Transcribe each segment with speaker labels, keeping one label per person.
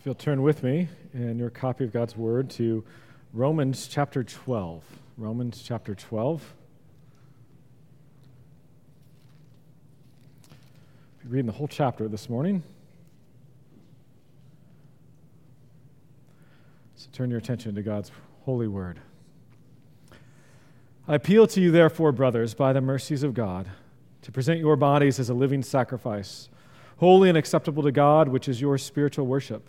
Speaker 1: If you'll turn with me in your copy of God's Word to Romans chapter 12. Romans chapter 12. We're reading the whole chapter this morning. So turn your attention to God's holy word. I appeal to you, therefore, brothers, by the mercies of God, to present your bodies as a living sacrifice, holy and acceptable to God, which is your spiritual worship.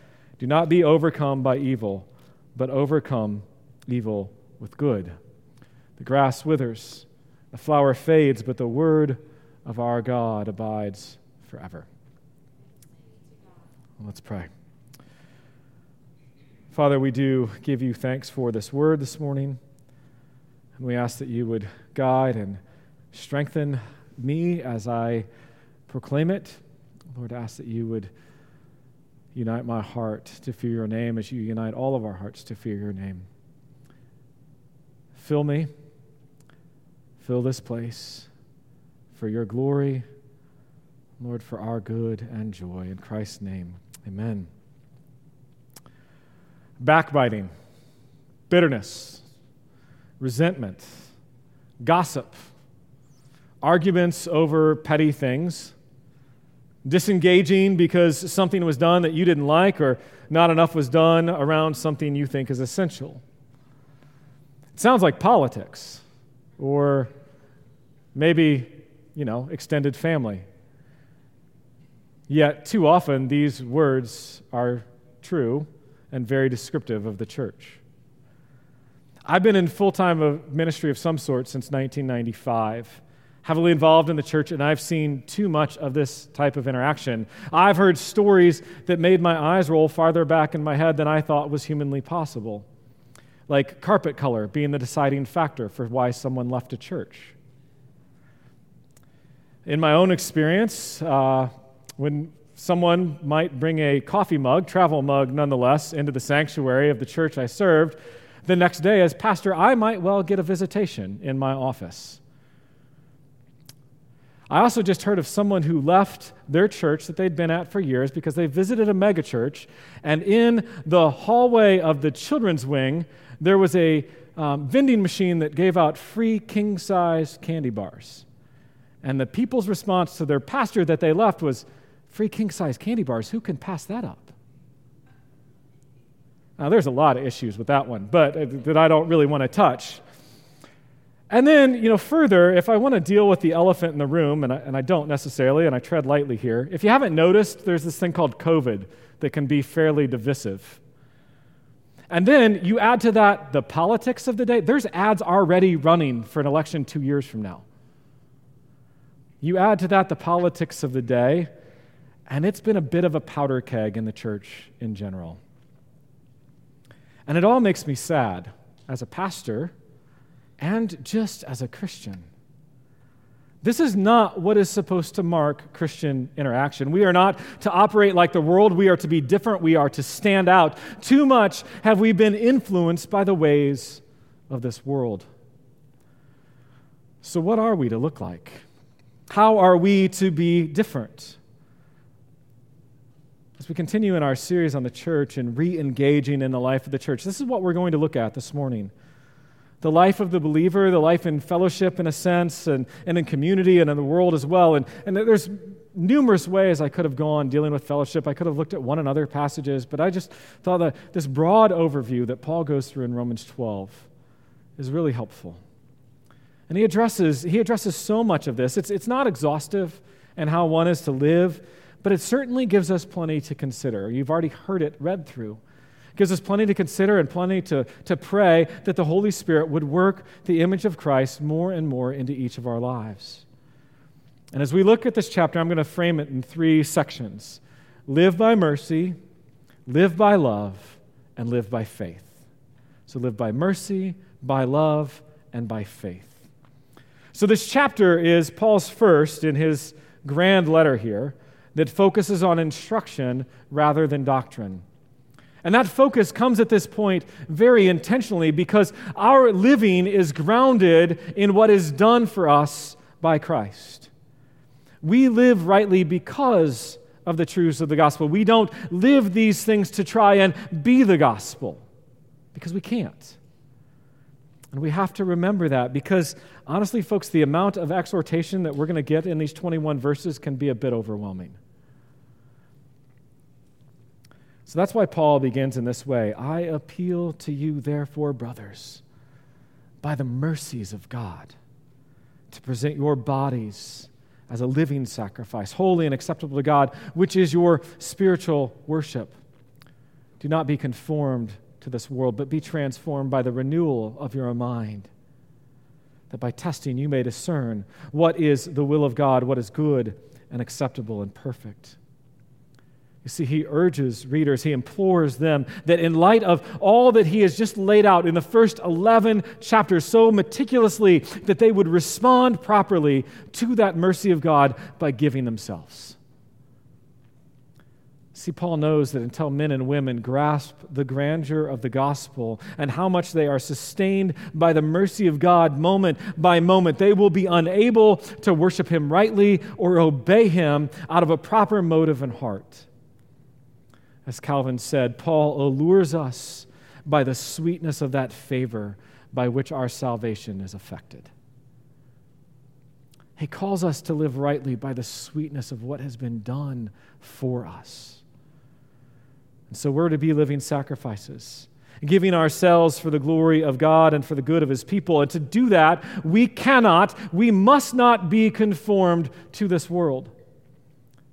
Speaker 1: Do not be overcome by evil, but overcome evil with good. The grass withers, the flower fades, but the word of our God abides forever. Let's pray. Father, we do give you thanks for this word this morning. And we ask that you would guide and strengthen me as I proclaim it. Lord, ask that you would Unite my heart to fear your name as you unite all of our hearts to fear your name. Fill me, fill this place for your glory, Lord, for our good and joy. In Christ's name, amen. Backbiting, bitterness, resentment, gossip, arguments over petty things disengaging because something was done that you didn't like or not enough was done around something you think is essential. It sounds like politics or maybe, you know, extended family. Yet, too often, these words are true and very descriptive of the church. I've been in full time ministry of some sort since 1995 heavily involved in the church, and I've seen too much of this type of interaction. I've heard stories that made my eyes roll farther back in my head than I thought was humanly possible, like carpet color being the deciding factor for why someone left a church. In my own experience, uh, when someone might bring a coffee mug, travel mug nonetheless, into the sanctuary of the church I served, the next day, as pastor, I might well get a visitation in my office. I also just heard of someone who left their church that they'd been at for years because they visited a megachurch, and in the hallway of the children's wing, there was a um, vending machine that gave out free king size candy bars. And the people's response to their pastor that they left was, Free king size candy bars, who can pass that up? Now, there's a lot of issues with that one, but uh, that I don't really want to touch. And then, you know, further, if I want to deal with the elephant in the room, and I, and I don't necessarily, and I tread lightly here, if you haven't noticed, there's this thing called COVID that can be fairly divisive. And then you add to that the politics of the day. There's ads already running for an election two years from now. You add to that the politics of the day, and it's been a bit of a powder keg in the church in general. And it all makes me sad as a pastor and just as a Christian. This is not what is supposed to mark Christian interaction. We are not to operate like the world. We are to be different. We are to stand out. Too much have we been influenced by the ways of this world. So, what are we to look like? How are we to be different? As we continue in our series on the church and re engaging in the life of the church, this is what we're going to look at this morning the life of the believer, the life in fellowship in a sense, and, and in community and in the world as well. And, and there's numerous ways I could have gone dealing with fellowship. I could have looked at one another passages, but I just thought that this broad overview that Paul goes through in Romans 12 is really helpful. And he addresses, he addresses so much of this. It's, it's not exhaustive and how one is to live, but it certainly gives us plenty to consider. You've already heard it read through gives us plenty to consider and plenty to, to pray that the Holy Spirit would work the image of Christ more and more into each of our lives. And as we look at this chapter, I'm going to frame it in three sections live by mercy, live by love, and live by faith. So live by mercy, by love, and by faith. So this chapter is Paul's first in his grand letter here that focuses on instruction rather than doctrine. And that focus comes at this point very intentionally because our living is grounded in what is done for us by Christ. We live rightly because of the truths of the gospel. We don't live these things to try and be the gospel because we can't. And we have to remember that because, honestly, folks, the amount of exhortation that we're going to get in these 21 verses can be a bit overwhelming. So that's why Paul begins in this way I appeal to you, therefore, brothers, by the mercies of God, to present your bodies as a living sacrifice, holy and acceptable to God, which is your spiritual worship. Do not be conformed to this world, but be transformed by the renewal of your mind, that by testing you may discern what is the will of God, what is good and acceptable and perfect. You see, he urges readers, he implores them that in light of all that he has just laid out in the first 11 chapters so meticulously, that they would respond properly to that mercy of God by giving themselves. See, Paul knows that until men and women grasp the grandeur of the gospel and how much they are sustained by the mercy of God moment by moment, they will be unable to worship him rightly or obey him out of a proper motive and heart. As Calvin said, Paul allures us by the sweetness of that favor by which our salvation is effected. He calls us to live rightly by the sweetness of what has been done for us. And so we're to be living sacrifices, giving ourselves for the glory of God and for the good of His people. And to do that, we cannot, we must not be conformed to this world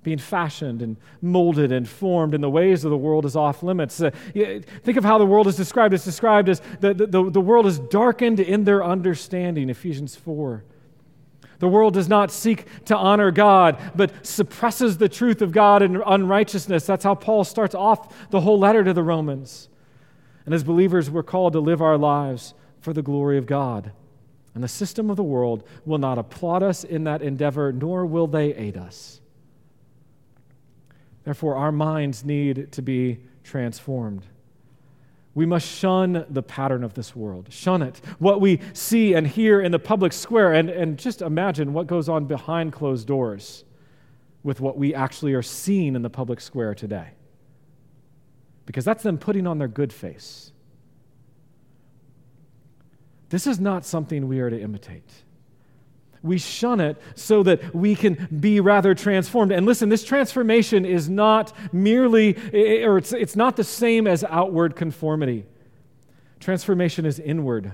Speaker 1: being fashioned and molded and formed in the ways of the world is off limits. Uh, think of how the world is described. It's described as the, the, the world is darkened in their understanding, Ephesians 4. The world does not seek to honor God, but suppresses the truth of God in unrighteousness. That's how Paul starts off the whole letter to the Romans. And as believers, we're called to live our lives for the glory of God. And the system of the world will not applaud us in that endeavor, nor will they aid us. Therefore, our minds need to be transformed. We must shun the pattern of this world, shun it. What we see and hear in the public square, and, and just imagine what goes on behind closed doors with what we actually are seeing in the public square today. Because that's them putting on their good face. This is not something we are to imitate. We shun it so that we can be rather transformed. And listen, this transformation is not merely, or it's, it's not the same as outward conformity. Transformation is inward.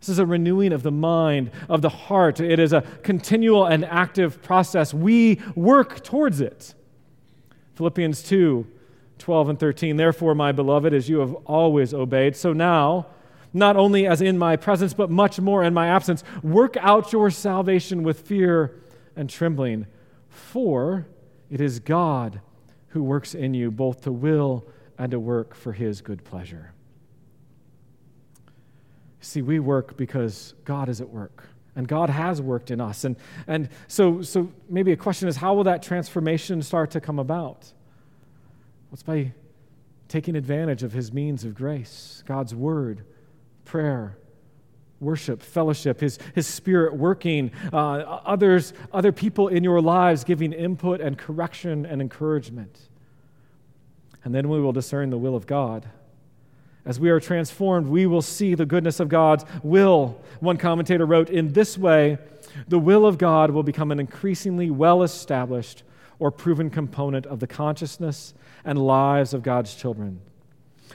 Speaker 1: This is a renewing of the mind, of the heart. It is a continual and active process. We work towards it. Philippians 2 12 and 13. Therefore, my beloved, as you have always obeyed, so now, not only as in my presence, but much more in my absence, work out your salvation with fear and trembling. For it is God who works in you both to will and to work for his good pleasure. See, we work because God is at work. And God has worked in us. And, and so, so maybe a question is how will that transformation start to come about? Well, it's by taking advantage of his means of grace, God's word, prayer, worship, fellowship, his, his spirit working, uh, others, other people in your lives giving input and correction and encouragement. And then we will discern the will of God. As we are transformed, we will see the goodness of God's will. One commentator wrote, In this way, the will of God will become an increasingly well established or proven component of the consciousness and lives of God's children.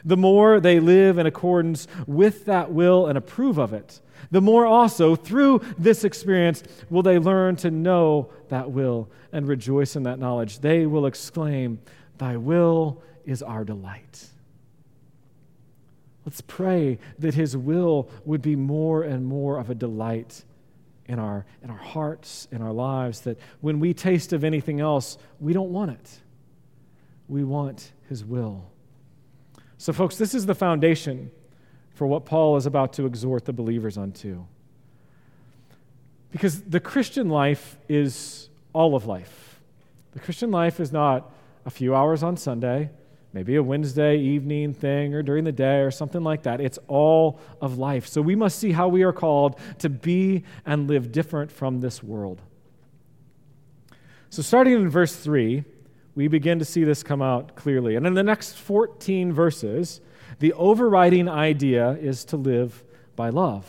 Speaker 1: The more they live in accordance with that will and approve of it, the more also, through this experience, will they learn to know that will and rejoice in that knowledge. They will exclaim, Thy will is our delight. Let's pray that His will would be more and more of a delight in our, in our hearts, in our lives, that when we taste of anything else, we don't want it. We want His will. So, folks, this is the foundation for what Paul is about to exhort the believers unto. Because the Christian life is all of life. The Christian life is not a few hours on Sunday maybe a Wednesday evening thing or during the day or something like that. It's all of life. So we must see how we are called to be and live different from this world. So, starting in verse 3, we begin to see this come out clearly. And in the next 14 verses, the overriding idea is to live by love.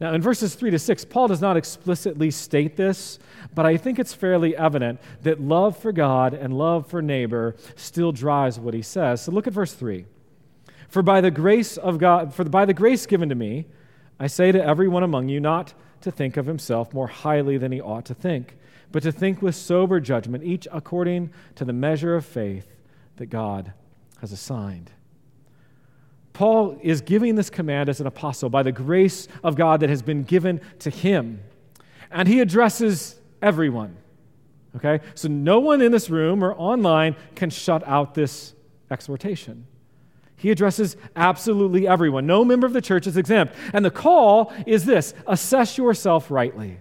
Speaker 1: Now, in verses 3 to 6, Paul does not explicitly state this, but I think it's fairly evident that love for God and love for neighbor still drives what he says. So look at verse 3. For by the grace of God, for by the grace given to me, I say to everyone among you not to think of himself more highly than he ought to think, but to think with sober judgment, each according to the measure of faith that God has assigned. Paul is giving this command as an apostle by the grace of God that has been given to him. And he addresses everyone. Okay? So no one in this room or online can shut out this exhortation. He addresses absolutely everyone. No member of the church is exempt. And the call is this assess yourself rightly.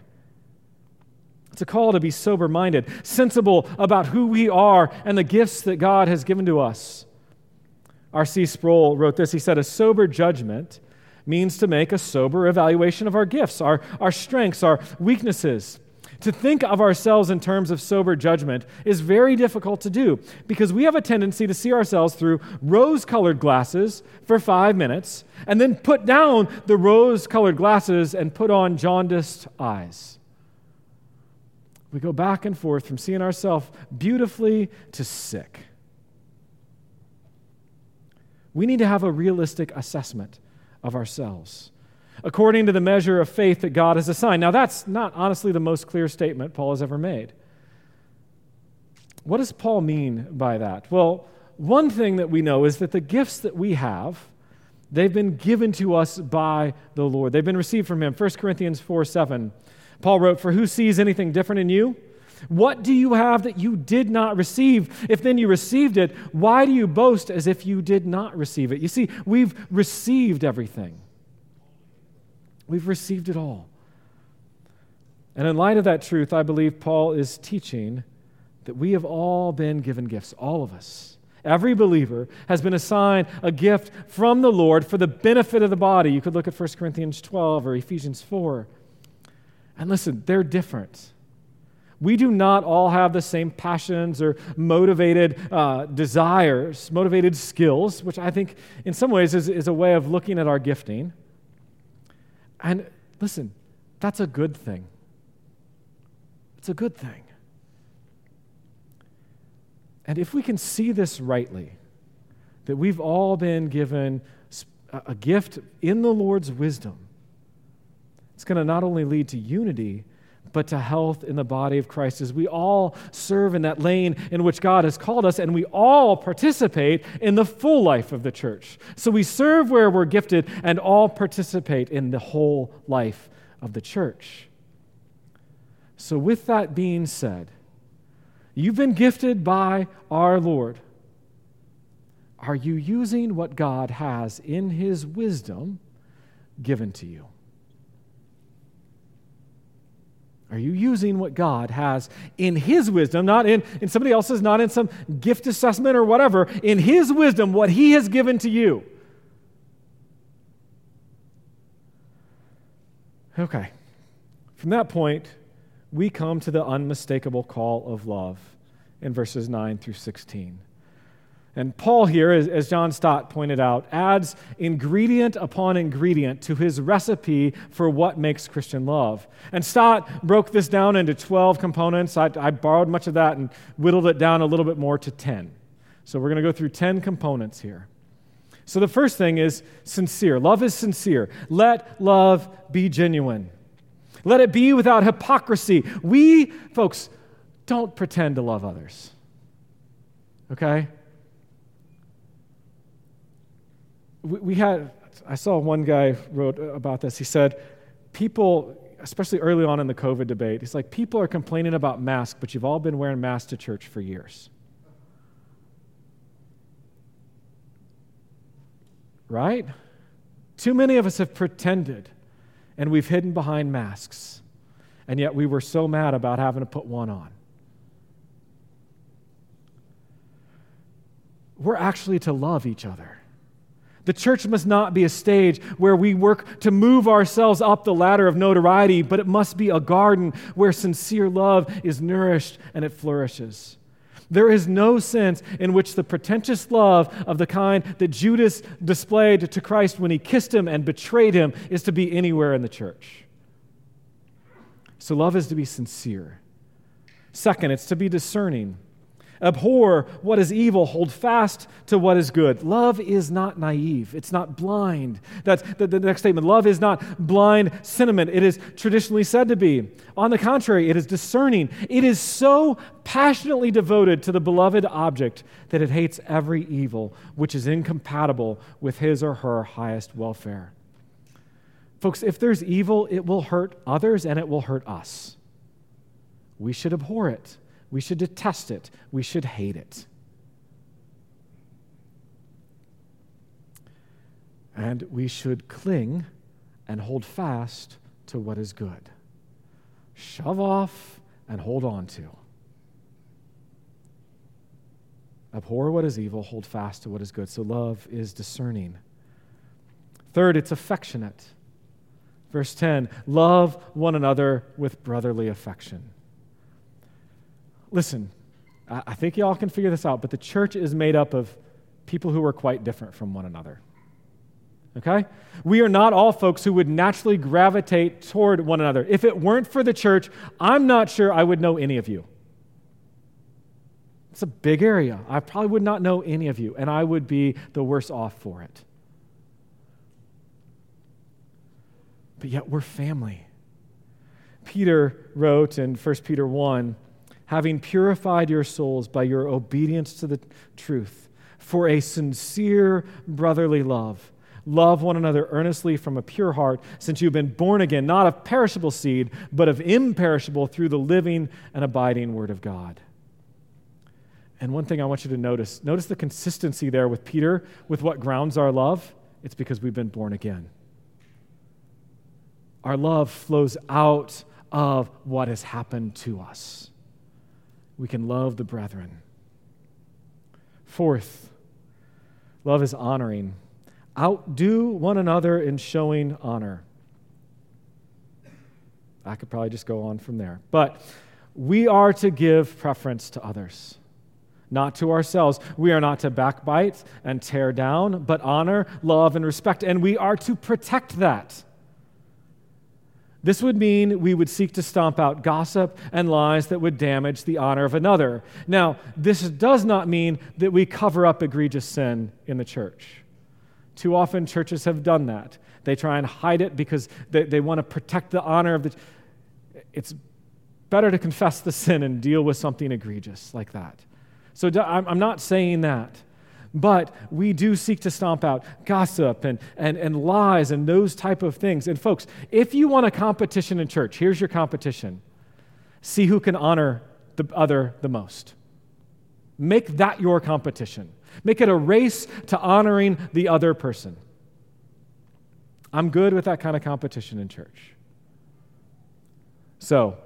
Speaker 1: It's a call to be sober minded, sensible about who we are and the gifts that God has given to us. R.C. Sproul wrote this. He said, A sober judgment means to make a sober evaluation of our gifts, our, our strengths, our weaknesses. To think of ourselves in terms of sober judgment is very difficult to do because we have a tendency to see ourselves through rose colored glasses for five minutes and then put down the rose colored glasses and put on jaundiced eyes. We go back and forth from seeing ourselves beautifully to sick. We need to have a realistic assessment of ourselves according to the measure of faith that God has assigned. Now, that's not honestly the most clear statement Paul has ever made. What does Paul mean by that? Well, one thing that we know is that the gifts that we have, they've been given to us by the Lord. They've been received from Him. 1 Corinthians 4 7. Paul wrote, For who sees anything different in you? What do you have that you did not receive? If then you received it, why do you boast as if you did not receive it? You see, we've received everything. We've received it all. And in light of that truth, I believe Paul is teaching that we have all been given gifts, all of us. Every believer has been assigned a gift from the Lord for the benefit of the body. You could look at 1 Corinthians 12 or Ephesians 4. And listen, they're different. We do not all have the same passions or motivated uh, desires, motivated skills, which I think in some ways is, is a way of looking at our gifting. And listen, that's a good thing. It's a good thing. And if we can see this rightly, that we've all been given a gift in the Lord's wisdom, it's going to not only lead to unity, but to health in the body of Christ as we all serve in that lane in which God has called us and we all participate in the full life of the church. So we serve where we're gifted and all participate in the whole life of the church. So, with that being said, you've been gifted by our Lord. Are you using what God has in His wisdom given to you? Are you using what God has in His wisdom, not in, in somebody else's, not in some gift assessment or whatever, in His wisdom, what He has given to you? Okay. From that point, we come to the unmistakable call of love in verses 9 through 16. And Paul here, as John Stott pointed out, adds ingredient upon ingredient to his recipe for what makes Christian love. And Stott broke this down into 12 components. I, I borrowed much of that and whittled it down a little bit more to 10. So we're going to go through 10 components here. So the first thing is sincere. Love is sincere. Let love be genuine. Let it be without hypocrisy. We, folks, don't pretend to love others. Okay? We, we had, I saw one guy wrote about this. He said, people, especially early on in the COVID debate, he's like, people are complaining about masks, but you've all been wearing masks to church for years. Right? Too many of us have pretended and we've hidden behind masks, and yet we were so mad about having to put one on. We're actually to love each other. The church must not be a stage where we work to move ourselves up the ladder of notoriety, but it must be a garden where sincere love is nourished and it flourishes. There is no sense in which the pretentious love of the kind that Judas displayed to Christ when he kissed him and betrayed him is to be anywhere in the church. So, love is to be sincere. Second, it's to be discerning. Abhor what is evil, hold fast to what is good. Love is not naive, it's not blind. That's the, the, next statement. Love is not blind sentiment, it is traditionally said to be. On the contrary, it is discerning. It is so passionately devoted to the beloved object that it hates every evil which is incompatible with his or her highest welfare. Folks, if there's evil, it will hurt others and it will hurt us. We should abhor it. We should detest it. We should hate it. And we should cling and hold fast to what is good. Shove off and hold on to. Abhor what is evil, hold fast to what is good. So love is discerning. Third, it's affectionate. Verse 10 love one another with brotherly affection. Listen, I think y'all can figure this out, but the church is made up of people who are quite different from one another. Okay? We are not all folks who would naturally gravitate toward one another. If it weren't for the church, I'm not sure I would know any of you. It's a big area. I probably would not know any of you, and I would be the worse off for it. But yet we're family. Peter wrote in 1 Peter 1 having purified your souls by your obedience to the truth, for a sincere brotherly love. Love one another earnestly from a pure heart, since you've been born again, not of perishable seed, but of imperishable through the living and abiding Word of God. And one thing I want you to notice notice the consistency there with Peter, with what grounds our love. It's because we've been born again. Our love flows out of what has happened to us we can love the brethren. Fourth, love is honoring. Outdo one another in showing honor. I could probably just go on from there. But we are to give preference to others, not to ourselves. We are not to backbite and tear down, but honor, love, and respect. And we are to protect that. This would mean we would seek to stomp out gossip and lies that would damage the honor of another. Now, this does not mean that we cover up egregious sin in the church. Too often, churches have done that. They try and hide it because they, they want to protect the honor of the. It's Better to confess the sin and deal with something egregious like that. So I'm not saying that. But we do seek to stomp out gossip and, and, and lies and those type of things. And folks, if you want a competition in church, here's your competition. See who can honor the other the most. Make that your competition. Make it a race to honoring the other person. I'm good with that kind of competition in church. So,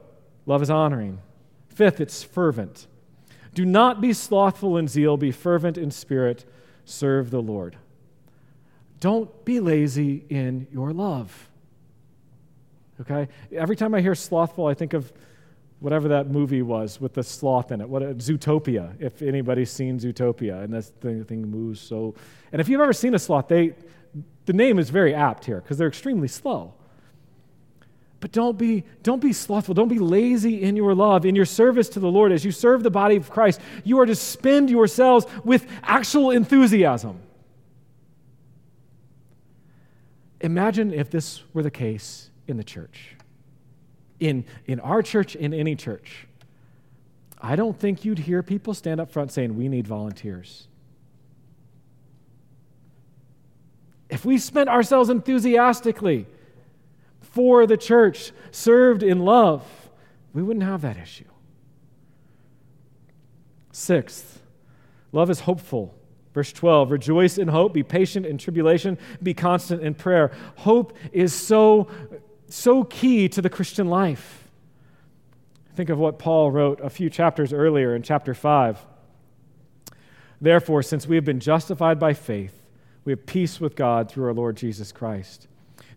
Speaker 1: love is honoring. Fifth, it's fervent. Do not be slothful in zeal, be fervent in spirit, serve the Lord. Don't be lazy in your love. Okay? Every time I hear slothful, I think of whatever that movie was with the sloth in it. What a, Zootopia, if anybody's seen Zootopia, and that thing, thing moves so. And if you've ever seen a sloth, they the name is very apt here because they're extremely slow. But don't be, don't be slothful. Don't be lazy in your love, in your service to the Lord. As you serve the body of Christ, you are to spend yourselves with actual enthusiasm. Imagine if this were the case in the church, in, in our church, in any church. I don't think you'd hear people stand up front saying, We need volunteers. If we spent ourselves enthusiastically for the church, served in love, we wouldn't have that issue. Sixth, love is hopeful. Verse 12, rejoice in hope, be patient in tribulation, be constant in prayer. Hope is so, so key to the Christian life. Think of what Paul wrote a few chapters earlier in chapter 5. Therefore, since we have been justified by faith, we have peace with God through our Lord Jesus Christ.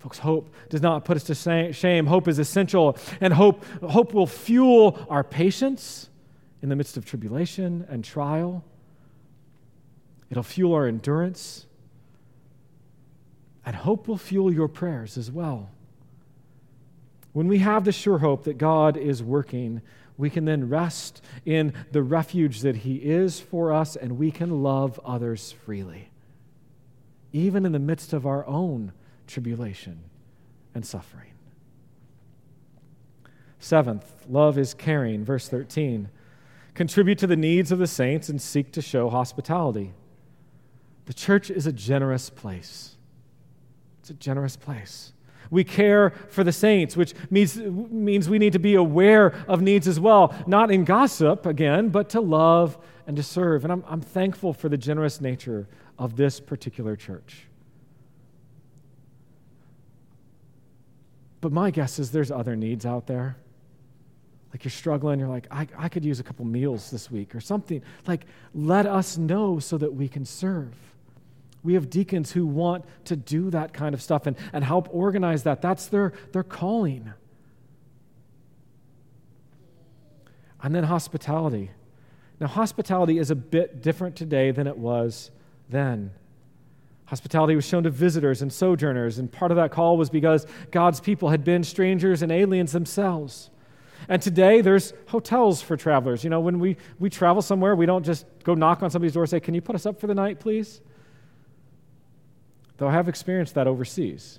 Speaker 1: Folks, hope does not put us to shame. Hope is essential, and hope, hope will fuel our patience in the midst of tribulation and trial. It'll fuel our endurance, and hope will fuel your prayers as well. When we have the sure hope that God is working, we can then rest in the refuge that He is for us, and we can love others freely, even in the midst of our own tribulation and suffering. Seventh, love is caring. Verse 13. Contribute to the needs of the saints and seek to show hospitality. The church is a generous place. It's a generous place. We care for the saints, which means, means we need to be aware of needs as well, not in gossip again, but to love and to serve. And I'm, I'm thankful for the generous nature of this particular church. But my guess is there's other needs out there. Like you're struggling, you're like, I, I could use a couple meals this week or something. Like, let us know so that we can serve. We have deacons who want to do that kind of stuff and, and help organize that. That's their, their calling. And then hospitality. Now, hospitality is a bit different today than it was then. Hospitality was shown to visitors and sojourners, and part of that call was because God's people had been strangers and aliens themselves. And today, there's hotels for travelers. You know, when we, we travel somewhere, we don't just go knock on somebody's door and say, Can you put us up for the night, please? Though I have experienced that overseas.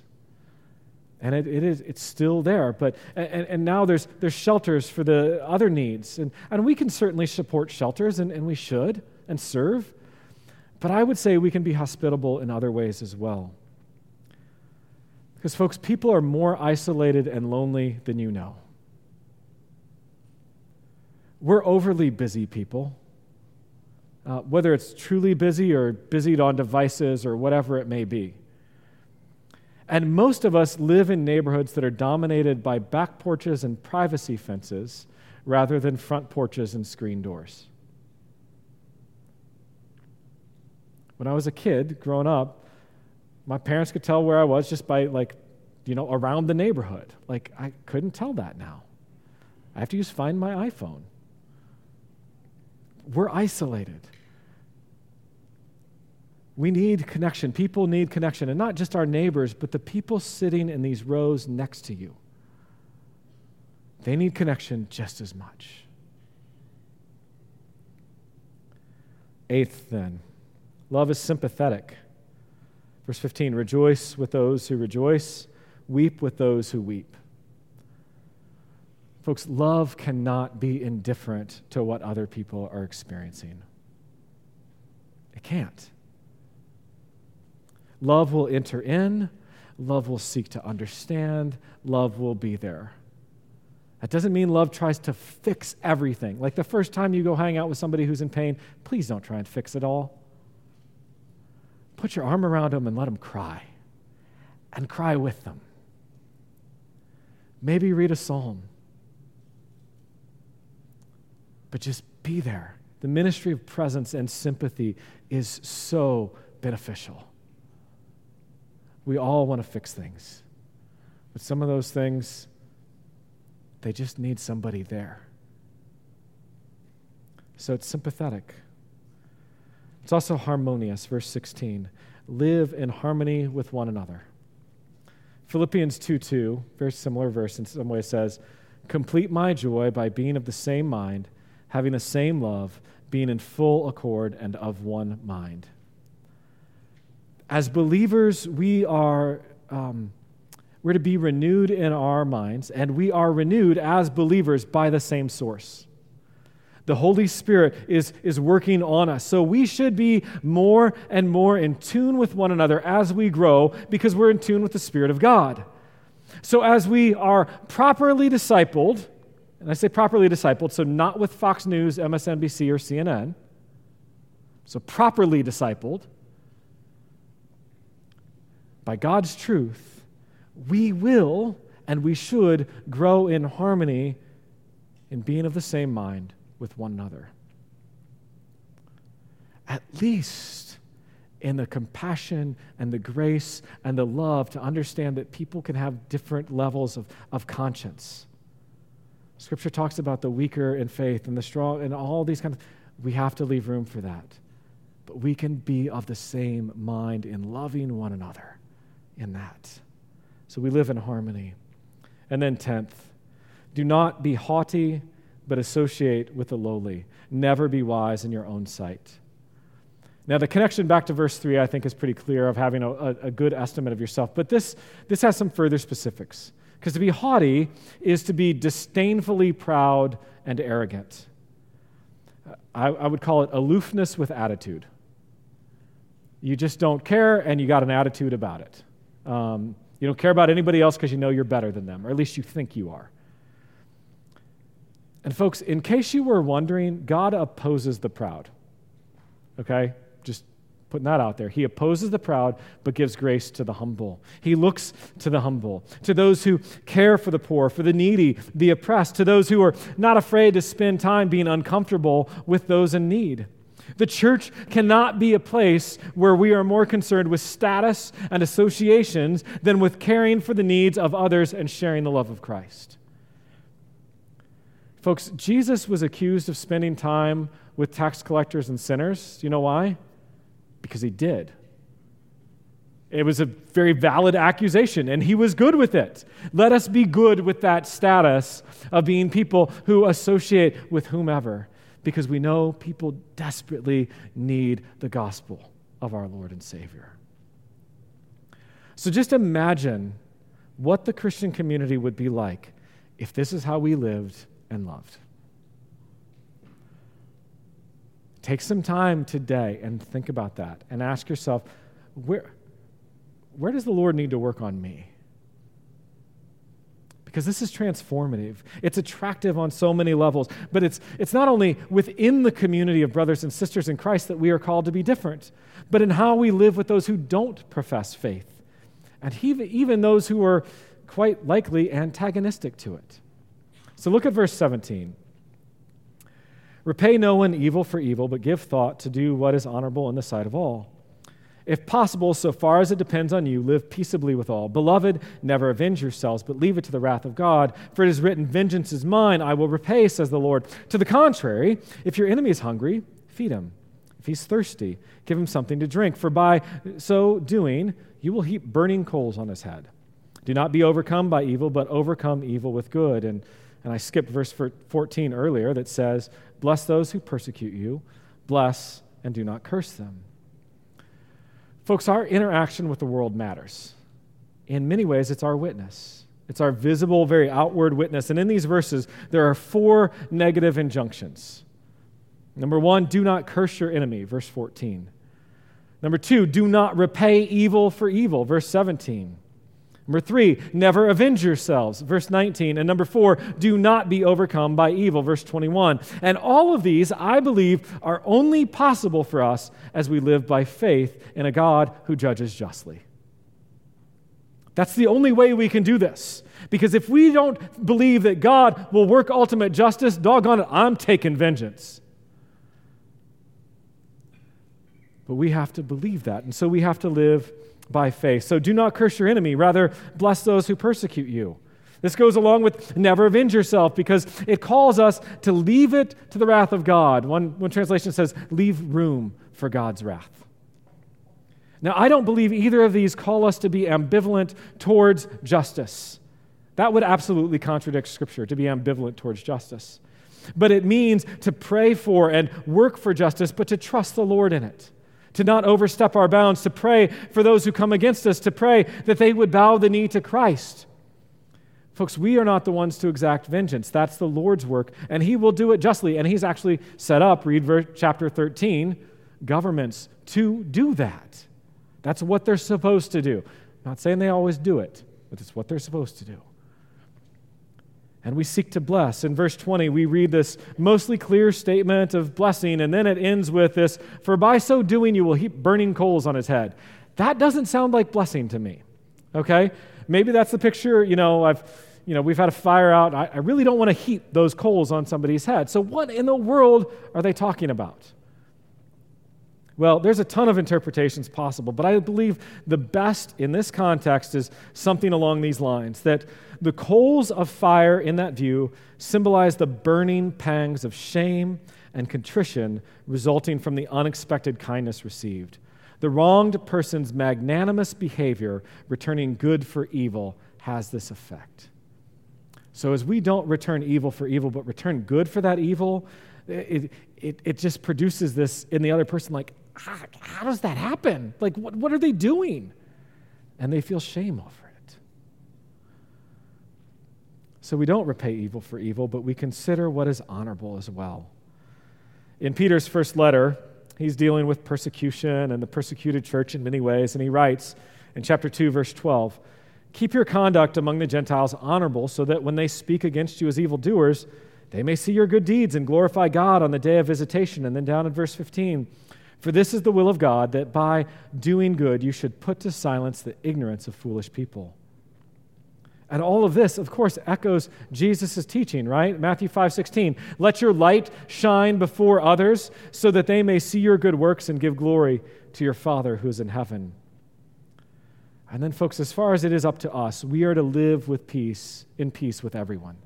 Speaker 1: And it, it is, it's still there. But, and, and now there's, there's shelters for the other needs. And, and we can certainly support shelters, and, and we should, and serve. But I would say we can be hospitable in other ways as well. Because, folks, people are more isolated and lonely than you know. We're overly busy people. Uh, whether it's truly busy or busied on devices or whatever it may be. And most of us live in neighborhoods that are dominated by back porches and privacy fences rather than front porches and screen doors. When I was a kid growing up, my parents could tell where I was just by, like, you know, around the neighborhood. Like, I couldn't tell that now. I have to use Find My iPhone. We're isolated. We need connection. People need connection, and not just our neighbors, but the people sitting in these rows next to you. They need connection just as much. Eighth, then, love is sympathetic. Verse 15 Rejoice with those who rejoice, weep with those who weep. Folks, love cannot be indifferent to what other people are experiencing. It can't. Love will enter in, love will seek to understand, love will be there. That doesn't mean love tries to fix everything. Like the first time you go hang out with somebody who's in pain, please don't try and fix it all. Put your arm around them and let them cry, and cry with them. Maybe read a psalm, but just be there. The ministry of presence and sympathy is so beneficial. We all want to fix things, but some of those things, they just need somebody there. So it's sympathetic. It's also harmonious, verse 16. Live in harmony with one another. Philippians 2 2, very similar verse in some ways says, Complete my joy by being of the same mind, having the same love, being in full accord and of one mind. As believers, we are. Um, we're to be renewed in our minds, and we are renewed as believers by the same source. The Holy Spirit is, is working on us. So we should be more and more in tune with one another as we grow because we're in tune with the Spirit of God. So as we are properly discipled, and I say properly discipled, so not with Fox News, MSNBC, or CNN, so properly discipled by God's truth, we will and we should grow in harmony in being of the same mind with one another. At least in the compassion and the grace and the love to understand that people can have different levels of, of conscience. Scripture talks about the weaker in faith and the strong and all these kinds of we have to leave room for that. But we can be of the same mind in loving one another in that. So we live in harmony. And then, tenth, do not be haughty but associate with the lowly. Never be wise in your own sight. Now, the connection back to verse 3, I think, is pretty clear of having a, a, good estimate of yourself. But this, this has some further specifics. Because to be haughty is to be disdainfully proud and arrogant. I, I would call it aloofness with attitude. You just don't care, and you got an attitude about it. Um, you don't care about anybody else because you know you're better than them, or at least you think you are. And, folks, in case you were wondering, God opposes the proud. Okay? Just putting that out there. He opposes the proud, but gives grace to the humble. He looks to the humble, to those who care for the poor, for the needy, the oppressed, to those who are not afraid to spend time being uncomfortable with those in need. The church cannot be a place where we are more concerned with status and associations than with caring for the needs of others and sharing the love of Christ. Folks, Jesus was accused of spending time with tax collectors and sinners. Do you know why? Because he did. It was a very valid accusation, and he was good with it. Let us be good with that status of being people who associate with whomever, because we know people desperately need the gospel of our Lord and Savior. So just imagine what the Christian community would be like if this is how we lived and loved. Take some time today and think about that and ask yourself where, where does the Lord need to work on me? Because this is transformative. It's attractive on so many levels. But it's, it's not only within the community of brothers and sisters in Christ that we are called to be different, but in how we live with those who don't profess faith, and even those who are quite likely antagonistic to it. So look at verse 17. Repay no one evil for evil, but give thought to do what is honorable in the sight of all. If possible, so far as it depends on you, live peaceably with all. Beloved, never avenge yourselves, but leave it to the wrath of God. For it is written, Vengeance is mine, I will repay, says the Lord. To the contrary, if your enemy is hungry, feed him. If he's thirsty, give him something to drink, for by so doing, you will heap burning coals on his head. Do not be overcome by evil, but overcome evil with good. And, and I skipped verse 14 earlier that says, Bless those who persecute you, bless and do not curse them. Folks, our interaction with the world matters. In many ways, it's our witness. It's our visible, very outward witness. And in these verses, there are four negative injunctions. Number one, do not curse your enemy, verse 14. Number two, do not repay evil for evil, verse 17. Number three, never avenge yourselves, verse 19. And number four, do not be overcome by evil, verse 21. And all of these, I believe, are only possible for us as we live by faith in a God who judges justly. That's the only way we can do this. Because if we don't believe that God will work ultimate justice, doggone it, I'm taking vengeance. But we have to believe that. And so we have to live by faith. So do not curse your enemy, rather, bless those who persecute you. This goes along with never avenge yourself because it calls us to leave it to the wrath of God. One, one translation says, leave room for God's wrath. Now, I don't believe either of these call us to be ambivalent towards justice. That would absolutely contradict Scripture to be ambivalent towards justice. But it means to pray for and work for justice, but to trust the Lord in it to not overstep our bounds, to pray for those who come against us, to pray that they would bow the knee to Christ. Folks, we are not the ones to exact vengeance. That's the Lord's work, and He will do it justly. And He's actually set up, read verse, chapter 13, governments to do that. That's what they're supposed to do. I'm not saying they always do it, but it's what they're supposed to do and we seek to bless. In verse 20, we read this mostly clear statement of blessing, and then it ends with this For by so doing, you will heap burning coals on his head. That doesn't sound like blessing to me, okay? Maybe that's the picture, you know, I've. You know, we've had a fire out. I, really don't want to heap those coals on somebody's head. So, what in the world are they talking about? Well, there's a ton of interpretations possible, but I believe the best in this context is something along these lines that the coals of fire in that view symbolize the burning pangs of shame and contrition resulting from the unexpected kindness received. The wronged person's magnanimous behavior, returning good for evil, has this effect. So, as we don't return evil for evil, but return good for that evil, it, it, it just produces this in the other person like, how, how does that happen? Like, what, what are they doing? And they feel shame over it. So we don't repay evil for evil, but we consider what is honorable as well. In Peter's first letter, he's dealing with persecution and the persecuted church in many ways, and he writes in chapter 2, verse 12 Keep your conduct among the Gentiles honorable, so that when they speak against you as evildoers, they may see your good deeds and glorify God on the day of visitation. And then down in verse 15, for this is the will of God, that by doing good you should put to silence the ignorance of foolish people. And all of this, of course, echoes Jesus' teaching, right? Matthew 5 16. Let your light shine before others so that they may see your good works and give glory to your Father who is in heaven. And then, folks, as far as it is up to us, we are to live with peace, in peace with everyone.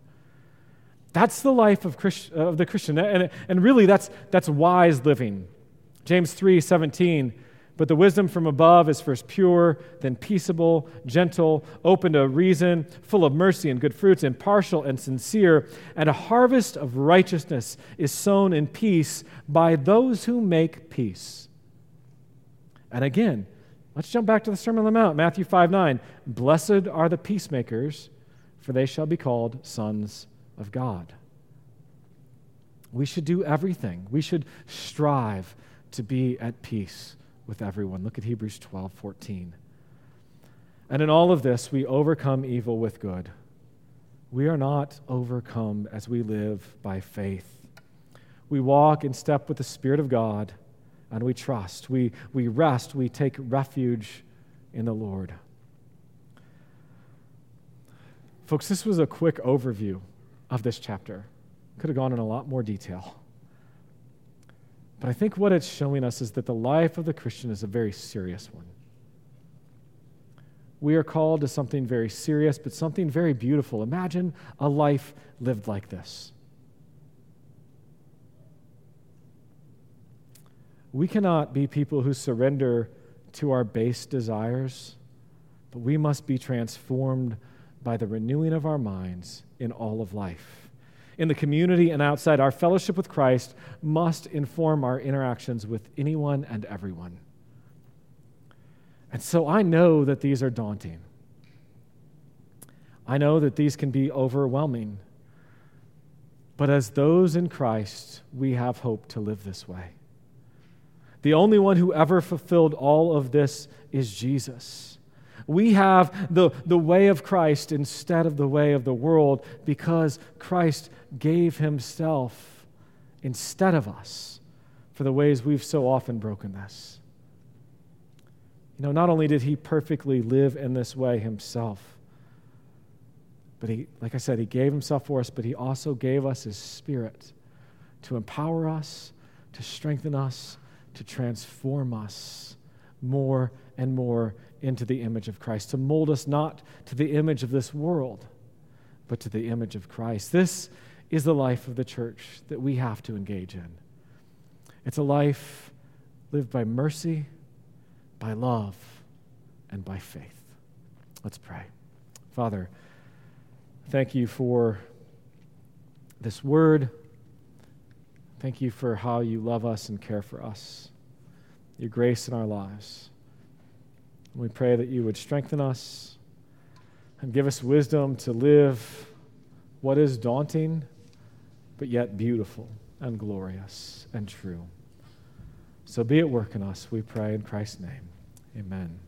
Speaker 1: That's the life of, Christ, of the Christian. And, and really, that's, that's wise living. James 3 17. But the wisdom from above is first pure, then peaceable, gentle, open to reason, full of mercy and good fruits, impartial and sincere. And a harvest of righteousness is sown in peace by those who make peace. And again, let's jump back to the Sermon on the Mount, Matthew 5 9. Blessed are the peacemakers, for they shall be called sons of God. We should do everything, we should strive to be at peace with everyone. Look at Hebrews 12 14. And in all of this, we overcome evil with good. We are not overcome as we live by faith. We walk in step with the Spirit of God and we trust. We, we rest. We take refuge in the Lord. Folks, this was a quick overview of this chapter. Could have gone in a lot more detail. But I think what it's showing us is that the life of the Christian is a very serious one. We are called to something very serious, but something very beautiful. Imagine a life lived like this. we cannot be people who surrender to our base desires, but we must be transformed by the renewing of our minds in all of life. In the community and outside, our fellowship with Christ must inform our interactions with anyone and everyone. And so I know that these are daunting. I know that these can be overwhelming. But as those in Christ, we have hope to live this way. The only one who ever fulfilled all of this is Jesus. We have the, the way of Christ instead of the way of the world because Christ gave himself instead of us for the ways we've so often broken this. You know, not only did he perfectly live in this way himself, but he, like I said, he gave himself for us, but he also gave us his spirit to empower us, to strengthen us, to transform us more and more into the image of Christ, to mold us not to the image of this world, but to the image of Christ. This is the life of the church that we have to engage in. It's a life lived by mercy, by love, and by faith. Let's pray. Father, thank you for this word. Thank you for how you love us and care for us, your grace in our lives. We pray that you would strengthen us and give us wisdom to live what is daunting, but yet beautiful and glorious and true. So be at work in us, we pray in Christ's name. Amen.